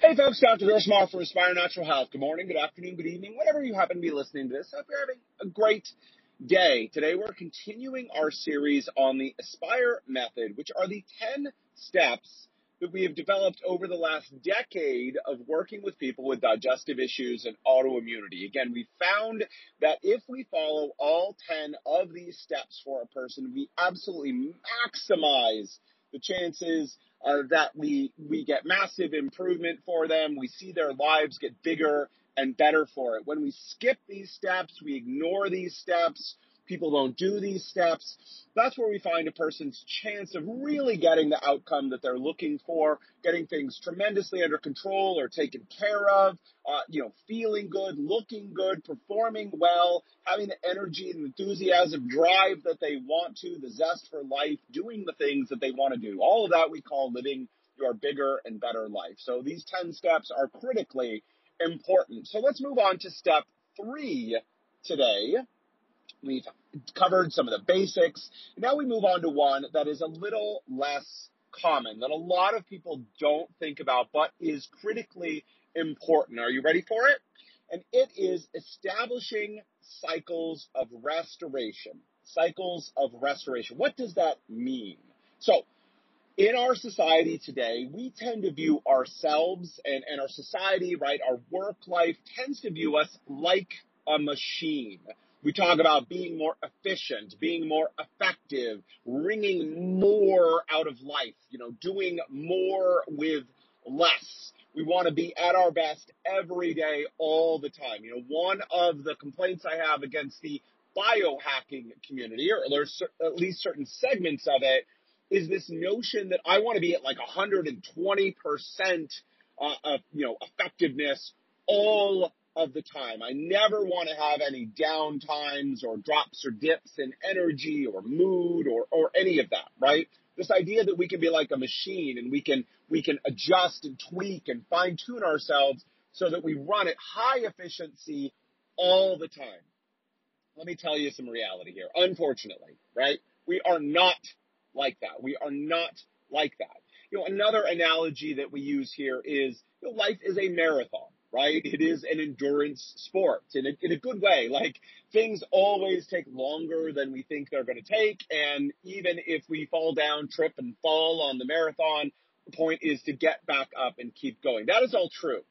Hey folks, Dr. Grossmar for Aspire Natural Health. Good morning, good afternoon, good evening, whenever you happen to be listening to this. Hope you're having a great day. Today we're continuing our series on the Aspire method, which are the 10 steps that we have developed over the last decade of working with people with digestive issues and autoimmunity. Again, we found that if we follow all 10 of these steps for a person, we absolutely maximize the chances uh, that we we get massive improvement for them. We see their lives get bigger and better for it. When we skip these steps, we ignore these steps, people don't do these steps, that's where we find a person's chance of really getting the outcome that they're looking for, getting things tremendously under control or taken care of, uh, you know, feeling good, looking good, performing well, having the energy and enthusiasm, drive that they want to, the zest for life, doing the things that they want to do. All of that we call living your bigger and better life. So these 10 steps are critically important. So let's move on to step three today. We've covered some of the basics. Now we move on to one that is a little less common, that a lot of people don't think about, but is critically important. Are you ready for it? And it is establishing cycles of restoration. Cycles of restoration. What does that mean? So, in our society today, we tend to view ourselves and, and our society, right, our work life tends to view us like a machine. We talk about being more efficient, being more effective, wringing more out of life, you know, doing more with less. We want to be at our best every day, all the time. You know, one of the complaints I have against the biohacking community, or there's at least certain segments of it, is this notion that I want to be at like 120% uh, of, you know, effectiveness all of the time. I never want to have any down times or drops or dips in energy or mood or, or any of that, right? This idea that we can be like a machine and we can, we can adjust and tweak and fine tune ourselves so that we run at high efficiency all the time. Let me tell you some reality here. Unfortunately, right? We are not like that. We are not like that. You know, another analogy that we use here is you know, life is a marathon right? It is an endurance sport in a, in a good way. Like things always take longer than we think they're going to take. And even if we fall down, trip and fall on the marathon, the point is to get back up and keep going. That is all true.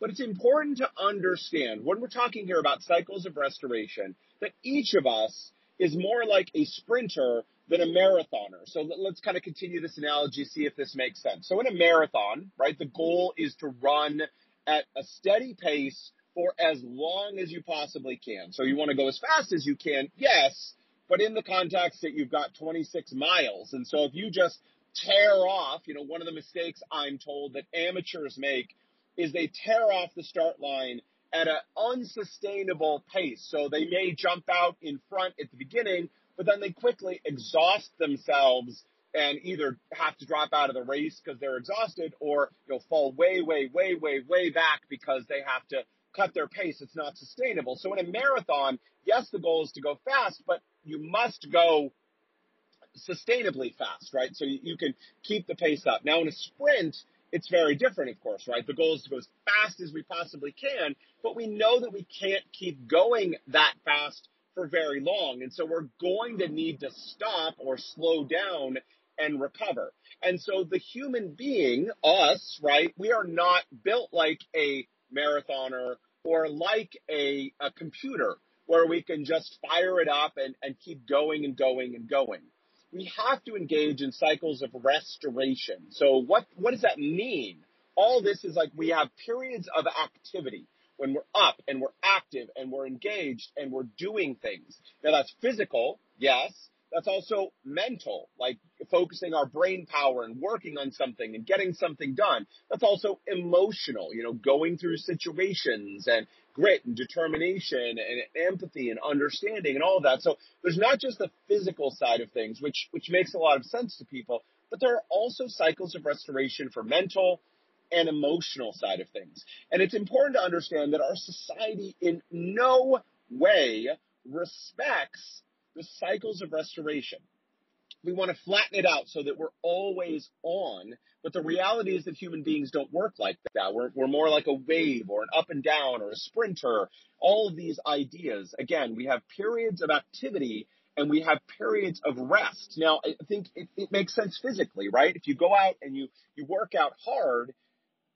But it's important to understand when we're talking here about cycles of restoration that each of us is more like a sprinter than a marathoner. So let's kind of continue this analogy, see if this makes sense. So in a marathon, right, the goal is to run at a steady pace for as long as you possibly can. So you want to go as fast as you can, yes, but in the context that you've got 26 miles. And so if you just tear off, you know, one of the mistakes I'm told that amateurs make is they tear off the start line at an unsustainable pace. So they may jump out in front at the beginning, but then they quickly exhaust themselves and either have to drop out of the race because they're exhausted or you know fall way way way way way back because they have to cut their pace. It's not sustainable. So in a marathon yes the goal is to go fast but you must go sustainably fast right? So you can keep the pace up. Now in a sprint it's very different of course right? The goal is to go as fast as we possibly can but we know that we can't keep going that fast for very long. And so we're going to need to stop or slow down and recover. And so the human being, us, right, we are not built like a marathoner or like a, a computer where we can just fire it up and, and keep going and going and going. We have to engage in cycles of restoration. So what, what does that mean? All this is like we have periods of activity when we're up and we're active and we're engaged and we're doing things. Now that's physical, yes, that's also mental, like focusing our brain power and working on something and getting something done. That's also emotional, you know, going through situations and grit and determination and empathy and understanding and all of that. So there's not just the physical side of things, which, which makes a lot of sense to people, but there are also cycles of restoration for mental and emotional side of things. And it's important to understand that our society in no way respects the cycles of restoration. we want to flatten it out so that we're always on. But the reality is that human beings don't work like that. We're, we're more like a wave or an up and down or a sprinter. All of these ideas. Again, we have periods of activity and we have periods of rest. Now, I think it, it makes sense physically, right? If you go out and you, you work out hard,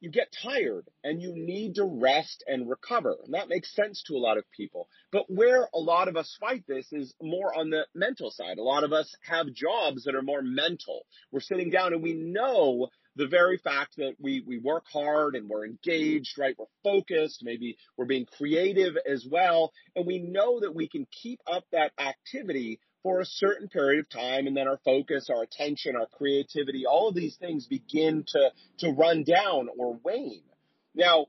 you get tired and you need to rest and recover. And that makes sense to a lot of people. But where a lot of us fight this is more on the mental side. A lot of us have jobs that are more mental. We're sitting down and we know the very fact that we, we work hard and we're engaged, right? We're focused. Maybe we're being creative as well. And we know that we can keep up that activity for a certain period of time and then our focus, our attention, our creativity, all of these things begin to, to run down or wane. Now,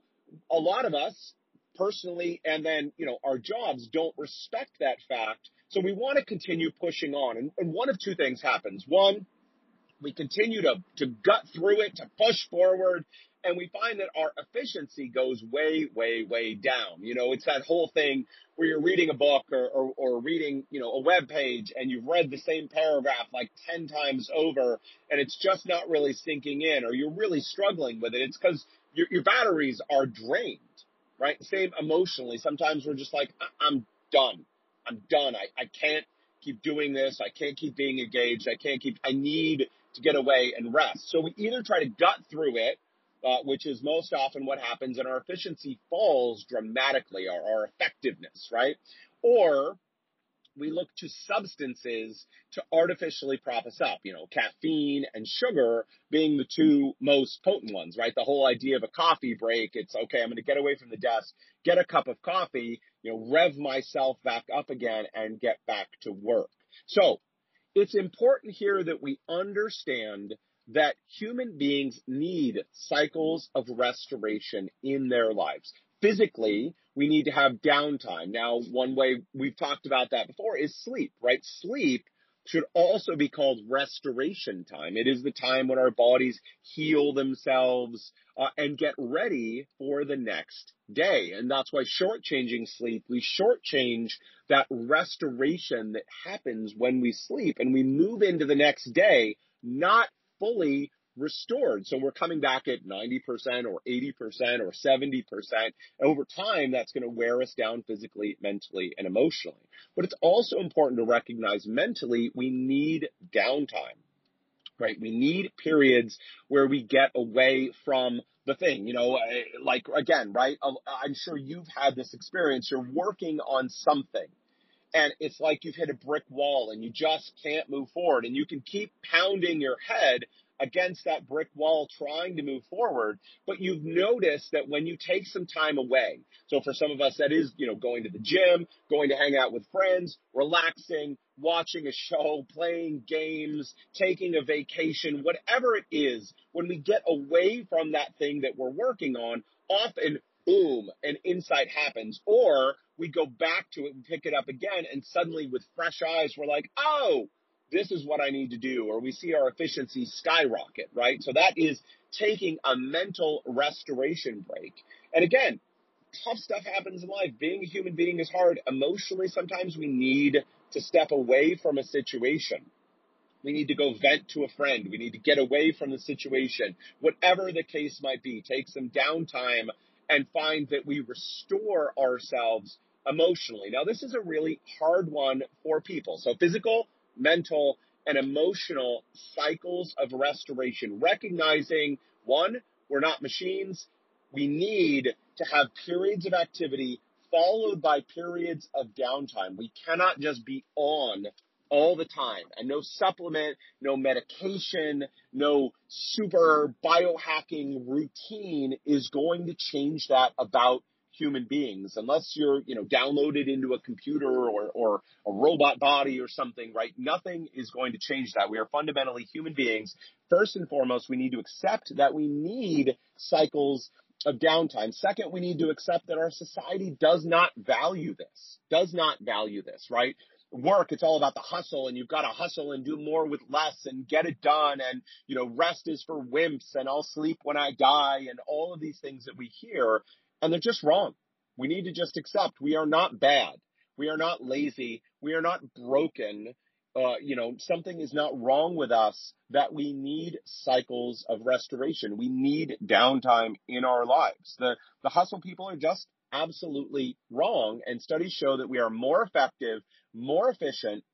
a lot of us personally and then, you know, our jobs don't respect that fact. So we want to continue pushing on. And, and one of two things happens. One, we continue to, to gut through it, to push forward, and we find that our efficiency goes way, way, way down. You know, it's that whole thing where you're reading a book or, or, or, reading, you know, a web page and you've read the same paragraph like 10 times over and it's just not really sinking in or you're really struggling with it. It's because your, your batteries are drained, right? Same emotionally. Sometimes we're just like, I'm done. I'm done. I, I can't keep doing this. I can't keep being engaged. I can't keep, I need to get away and rest. So we either try to gut through it uh, which is most often what happens, and our efficiency falls dramatically, our, our effectiveness, right? Or we look to substances to artificially prop us up, you know, caffeine and sugar being the two most potent ones, right? The whole idea of a coffee break, it's okay, I'm going to get away from the desk, get a cup of coffee, you know, rev myself back up again and get back to work. So it's important here that we understand that human beings need cycles of restoration in their lives. Physically, we need to have downtime. Now, one way we've talked about that before is sleep, right? Sleep should also be called restoration time. It is the time when our bodies heal themselves uh, and get ready for the next day. And that's why shortchanging sleep, we shortchange that restoration that happens when we sleep and we move into the next day not fully restored. So we're coming back at 90% or 80% or 70%. Over time, that's going to wear us down physically, mentally, and emotionally. But it's also important to recognize mentally, we need downtime, right? We need periods where we get away from the thing, you know, eh, like again, right? Um, I'm sure you've had this experience. You're working on something and it's like you've hit a brick wall and you just can't move forward and you can keep pounding your head against that brick wall trying to move forward but you've noticed that when you take some time away so for some of us that is you know going to the gym going to hang out with friends relaxing watching a show playing games taking a vacation whatever it is when we get away from that thing that we're working on often boom an insight happens or we go back to it and pick it up again, and suddenly with fresh eyes, we're like, oh, this is what I need to do, or we see our efficiency skyrocket, right? So that is taking a mental restoration break. And again, tough stuff happens in life. Being a human being is hard. Emotionally, sometimes we need to step away from a situation. We need to go vent to a friend. We need to get away from the situation. Whatever the case might be, take some downtime and find that we restore ourselves emotionally. Now, this is a really hard one for people. So, physical, mental, and emotional cycles of restoration, recognizing one, we're not machines. We need to have periods of activity followed by periods of downtime. We cannot just be on all the time and no supplement, no medication, no super biohacking routine is going to change that about human beings unless you're you know downloaded into a computer or or a robot body or something right? Nothing is going to change that. We are fundamentally human beings. First and foremost we need to accept that we need cycles of downtime. Second we need to accept that our society does not value this does not value this right work, it's all about the hustle and you've got to hustle and do more with less and get it done. And, you know, rest is for wimps and I'll sleep when I die and all of these things that we hear and they're just wrong. We need to just accept we are not bad. We are not lazy. We are not broken. uh, you know, something is not wrong with us that we need cycles of restoration. We need downtime in our lives. The, the hustle people are just absolutely wrong. And studies show that we are more effective, more efficient.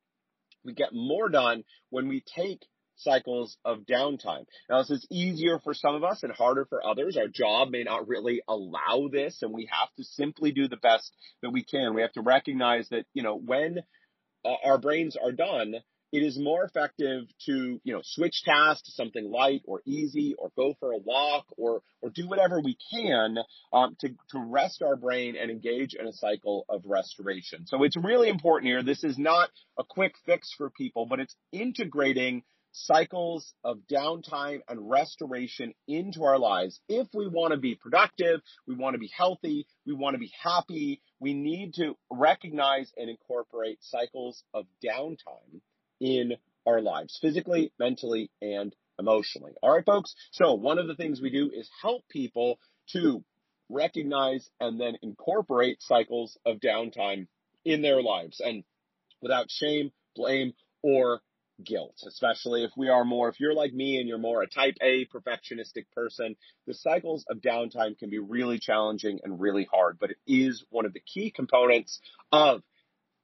We get more done when we take cycles of downtime. Now, this is easier for some of us and harder for others. Our job may not really allow this, and we have to simply do the best that we can. We have to recognize that, you know, when uh, our brains are done, it is more effective to, you know, switch tasks to something light or easy or go for a walk or, or do whatever we can um, to, to rest our brain and engage in a cycle of restoration. So it's really important here. This is not a quick fix for people, but it's integrating cycles of downtime and restoration into our lives. If we want to be productive, we want to be healthy, we want to be happy, we need to recognize and incorporate cycles of downtime in our lives, physically, mentally, and emotionally. All right, folks. So one of the things we do is help people to recognize and then incorporate cycles of downtime in their lives and without shame, blame, or guilt, especially if we are more, if you're like me and you're more a type A perfectionistic person, the cycles of downtime can be really challenging and really hard, but it is one of the key components of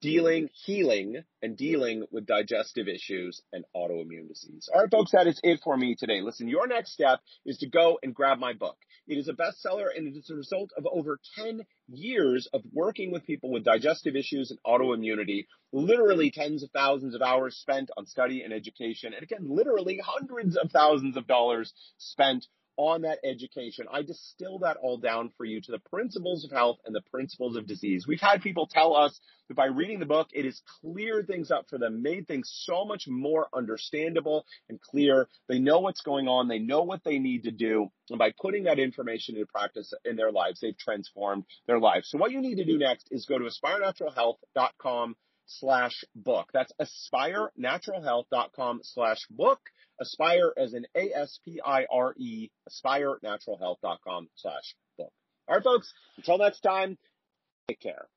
dealing, healing, and dealing with digestive issues and autoimmune disease. All right, folks, that is it for me today. Listen, your next step is to go and grab my book. It is a bestseller and it is a result of over 10 years of working with people with digestive issues and autoimmunity, literally tens of thousands of hours spent on study and education, and again, literally hundreds of thousands of dollars spent on that education. I distill that all down for you to the principles of health and the principles of disease. We've had people tell us that by reading the book, it has cleared things up for them, made things so much more understandable and clear. They know what's going on. They know what they need to do. And by putting that information into practice in their lives, they've transformed their lives. So what you need to do next is go to aspirenaturalhealth.com slash book. That's aspirenaturalhealth.com slash book. Aspire as in A-S-P-I-R-E, aspirenaturalhealth.com slash book. All right, folks, until next time, take care.